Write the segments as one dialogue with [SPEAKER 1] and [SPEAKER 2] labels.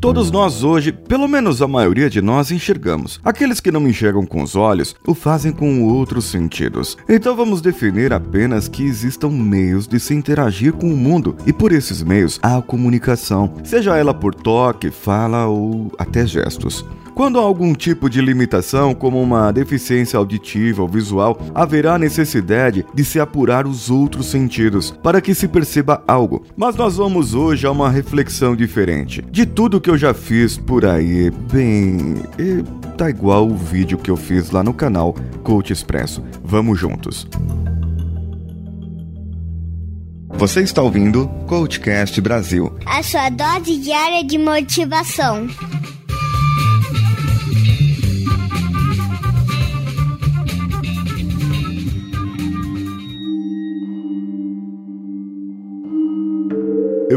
[SPEAKER 1] Todos nós hoje, pelo menos a maioria de nós, enxergamos. Aqueles que não enxergam com os olhos, o fazem com outros sentidos. Então vamos definir apenas que existam meios de se interagir com o mundo, e por esses meios há a comunicação, seja ela por toque, fala ou até gestos. Quando há algum tipo de limitação, como uma deficiência auditiva ou visual, haverá necessidade de se apurar os outros sentidos para que se perceba algo. Mas nós vamos hoje a uma reflexão diferente. De tudo que eu já fiz por aí, bem, tá igual o vídeo que eu fiz lá no canal Coach Expresso. Vamos juntos. Você está ouvindo Coachcast Brasil.
[SPEAKER 2] A sua dose diária de motivação.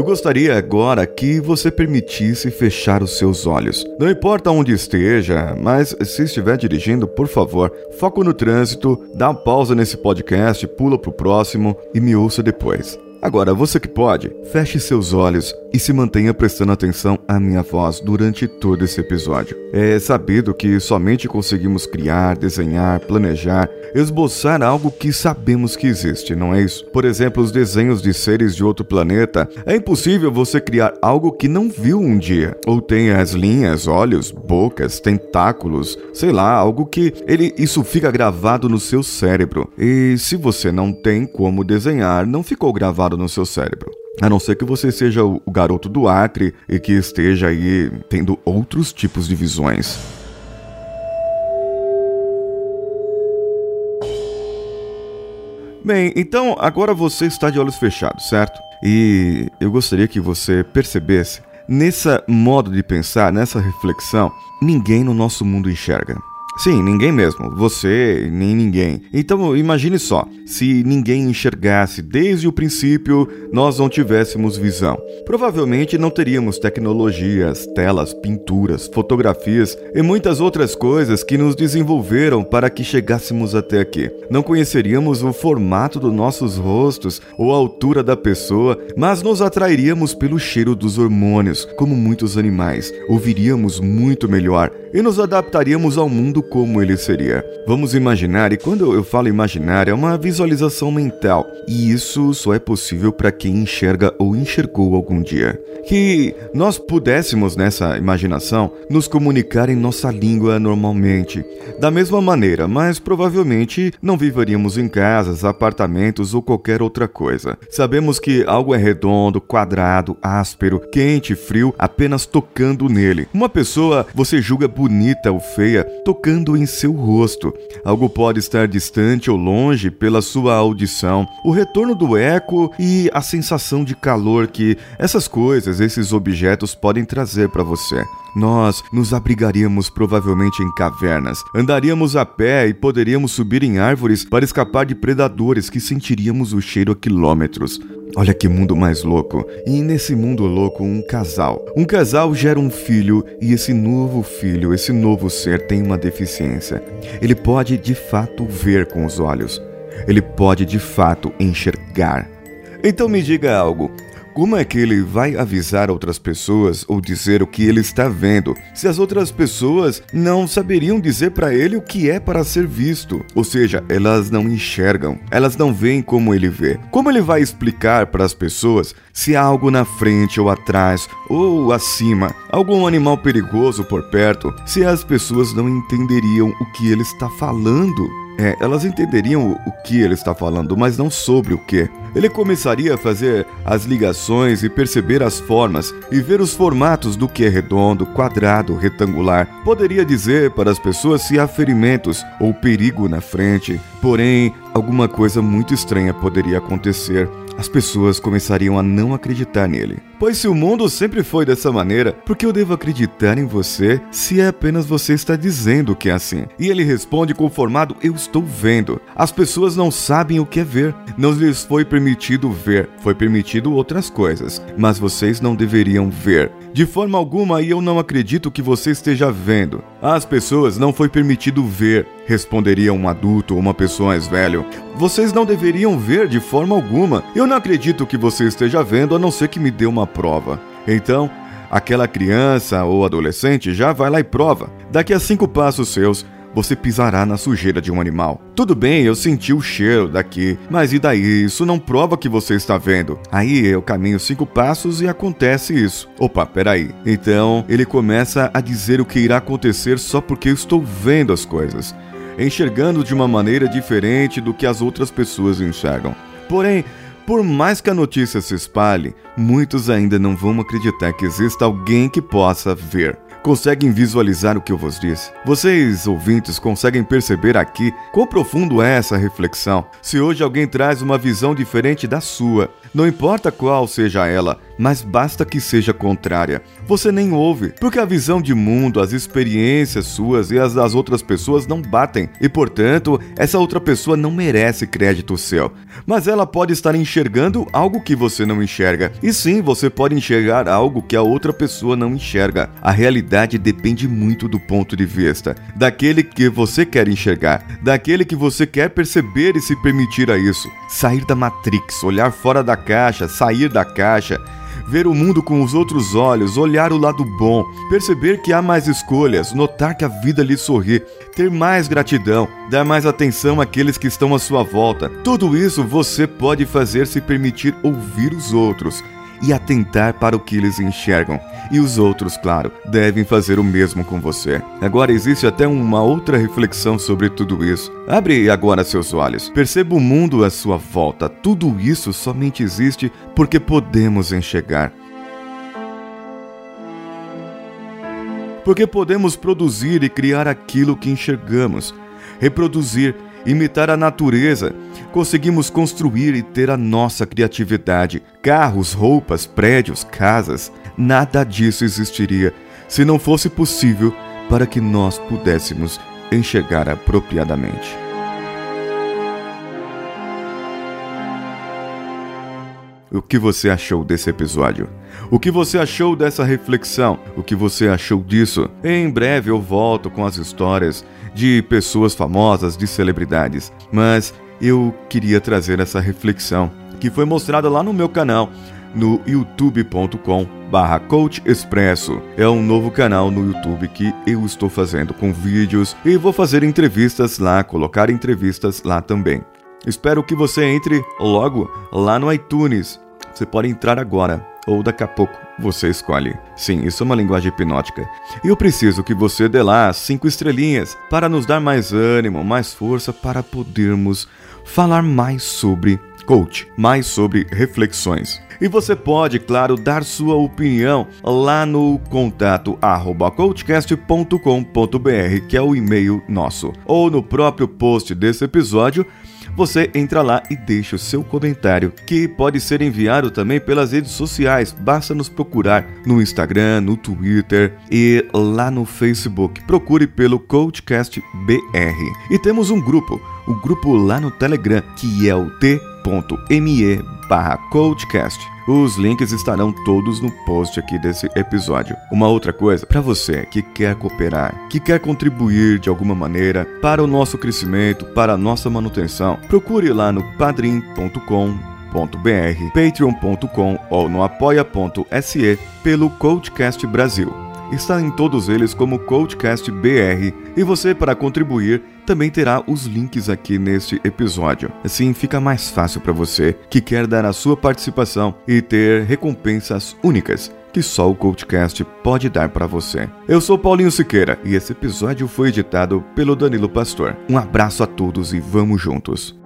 [SPEAKER 1] Eu gostaria agora que você permitisse fechar os seus olhos. Não importa onde esteja, mas se estiver dirigindo, por favor, foco no trânsito, dá uma pausa nesse podcast, pula pro próximo e me ouça depois. Agora, você que pode, feche seus olhos e se mantenha prestando atenção à minha voz durante todo esse episódio. É sabido que somente conseguimos criar, desenhar, planejar, esboçar algo que sabemos que existe, não é isso? Por exemplo, os desenhos de seres de outro planeta. É impossível você criar algo que não viu um dia, ou tem as linhas, olhos, bocas, tentáculos, sei lá, algo que ele isso fica gravado no seu cérebro. E se você não tem como desenhar, não ficou gravado no seu cérebro. A não ser que você seja o garoto do Acre e que esteja aí tendo outros tipos de visões. Bem, então agora você está de olhos fechados, certo? E eu gostaria que você percebesse, nessa modo de pensar, nessa reflexão, ninguém no nosso mundo enxerga. Sim, ninguém mesmo. Você, nem ninguém. Então, imagine só: se ninguém enxergasse desde o princípio, nós não tivéssemos visão. Provavelmente não teríamos tecnologias, telas, pinturas, fotografias e muitas outras coisas que nos desenvolveram para que chegássemos até aqui. Não conheceríamos o formato dos nossos rostos ou a altura da pessoa, mas nos atrairíamos pelo cheiro dos hormônios, como muitos animais. Ouviríamos muito melhor e nos adaptaríamos ao mundo como ele seria. Vamos imaginar, e quando eu falo imaginar, é uma visualização mental, e isso só é possível para quem enxerga ou enxergou algum dia. Que nós pudéssemos, nessa imaginação, nos comunicar em nossa língua normalmente, da mesma maneira, mas provavelmente não viveríamos em casas, apartamentos ou qualquer outra coisa. Sabemos que algo é redondo, quadrado, áspero, quente, frio, apenas tocando nele. Uma pessoa você julga bonita ou feia tocando em seu rosto. Algo pode estar distante ou longe pela sua audição, o retorno do eco e a sensação de calor que essas coisas, esses objetos podem trazer para você. Nós nos abrigaríamos provavelmente em cavernas, andaríamos a pé e poderíamos subir em árvores para escapar de predadores que sentiríamos o cheiro a quilômetros. Olha que mundo mais louco. E nesse mundo louco, um casal. Um casal gera um filho e esse novo filho, esse novo ser tem uma deficiência. Ele pode de fato ver com os olhos. Ele pode de fato enxergar. Então me diga algo. Como é que ele vai avisar outras pessoas ou dizer o que ele está vendo, se as outras pessoas não saberiam dizer para ele o que é para ser visto? Ou seja, elas não enxergam, elas não veem como ele vê. Como ele vai explicar para as pessoas se há algo na frente ou atrás ou acima, algum animal perigoso por perto, se as pessoas não entenderiam o que ele está falando? É, elas entenderiam o que ele está falando, mas não sobre o que. Ele começaria a fazer as ligações e perceber as formas e ver os formatos do que é redondo, quadrado, retangular. Poderia dizer para as pessoas se há ferimentos ou perigo na frente. Porém, alguma coisa muito estranha poderia acontecer as pessoas começariam a não acreditar nele. Pois se o mundo sempre foi dessa maneira, por que eu devo acreditar em você se é apenas você está dizendo que é assim? E ele responde conformado: Eu estou vendo. As pessoas não sabem o que é ver. Não lhes foi permitido ver, foi permitido outras coisas, mas vocês não deveriam ver. De forma alguma, e eu não acredito que você esteja vendo. As pessoas não foi permitido ver, responderia um adulto ou uma pessoa mais velho. Vocês não deveriam ver de forma alguma. Eu não acredito que você esteja vendo a não ser que me dê uma prova. Então, Aquela criança ou adolescente já vai lá e prova. Daqui a cinco passos seus, você pisará na sujeira de um animal. Tudo bem, eu senti o cheiro daqui, mas e daí? Isso não prova que você está vendo. Aí eu caminho cinco passos e acontece isso. Opa, peraí. Então ele começa a dizer o que irá acontecer só porque eu estou vendo as coisas, enxergando de uma maneira diferente do que as outras pessoas enxergam. Porém, por mais que a notícia se espalhe, muitos ainda não vão acreditar que exista alguém que possa ver. Conseguem visualizar o que eu vos disse? Vocês, ouvintes, conseguem perceber aqui quão profundo é essa reflexão? Se hoje alguém traz uma visão diferente da sua, não importa qual seja ela, mas basta que seja contrária. Você nem ouve, porque a visão de mundo, as experiências suas e as das outras pessoas não batem, e portanto, essa outra pessoa não merece crédito seu. Mas ela pode estar enxergando algo que você não enxerga. E sim, você pode enxergar algo que a outra pessoa não enxerga. A realidade depende muito do ponto de vista, daquele que você quer enxergar, daquele que você quer perceber e se permitir a isso. Sair da Matrix, olhar fora da caixa, sair da caixa ver o mundo com os outros olhos, olhar o lado bom, perceber que há mais escolhas, notar que a vida lhe sorri, ter mais gratidão, dar mais atenção àqueles que estão à sua volta. Tudo isso você pode fazer se permitir ouvir os outros e atentar para o que eles enxergam. E os outros, claro, devem fazer o mesmo com você. Agora existe até uma outra reflexão sobre tudo isso. Abre agora seus olhos. Perceba o mundo à sua volta. Tudo isso somente existe porque podemos enxergar. Porque podemos produzir e criar aquilo que enxergamos, reproduzir imitar a natureza, conseguimos construir e ter a nossa criatividade. Carros, roupas, prédios, casas, nada disso existiria se não fosse possível para que nós pudéssemos enxergar apropriadamente. O que você achou desse episódio? O que você achou dessa reflexão? O que você achou disso? Em breve eu volto com as histórias de pessoas famosas, de celebridades, mas eu queria trazer essa reflexão que foi mostrada lá no meu canal no youtube.com barra Coach Expresso. É um novo canal no YouTube que eu estou fazendo com vídeos e vou fazer entrevistas lá, colocar entrevistas lá também. Espero que você entre logo lá no iTunes. Você pode entrar agora ou daqui a pouco você escolhe. Sim, isso é uma linguagem hipnótica. Eu preciso que você dê lá cinco estrelinhas para nos dar mais ânimo, mais força para podermos falar mais sobre coach, mais sobre reflexões. E você pode, claro, dar sua opinião lá no contato coachcast.com.br, que é o e-mail nosso, ou no próprio post desse episódio você entra lá e deixa o seu comentário, que pode ser enviado também pelas redes sociais. Basta nos procurar no Instagram, no Twitter e lá no Facebook. Procure pelo Coachcast BR. E temos um grupo, o um grupo lá no Telegram, que é o t.me barra coachcast. Os links estarão todos no post aqui desse episódio. Uma outra coisa, para você que quer cooperar, que quer contribuir de alguma maneira para o nosso crescimento, para a nossa manutenção, procure lá no padrim.com.br, patreon.com ou no apoia.se pelo Coachcast Brasil. Está em todos eles como Coachcast BR e você para contribuir também terá os links aqui neste episódio. Assim fica mais fácil para você que quer dar a sua participação e ter recompensas únicas que só o Coachcast pode dar para você. Eu sou Paulinho Siqueira e esse episódio foi editado pelo Danilo Pastor. Um abraço a todos e vamos juntos.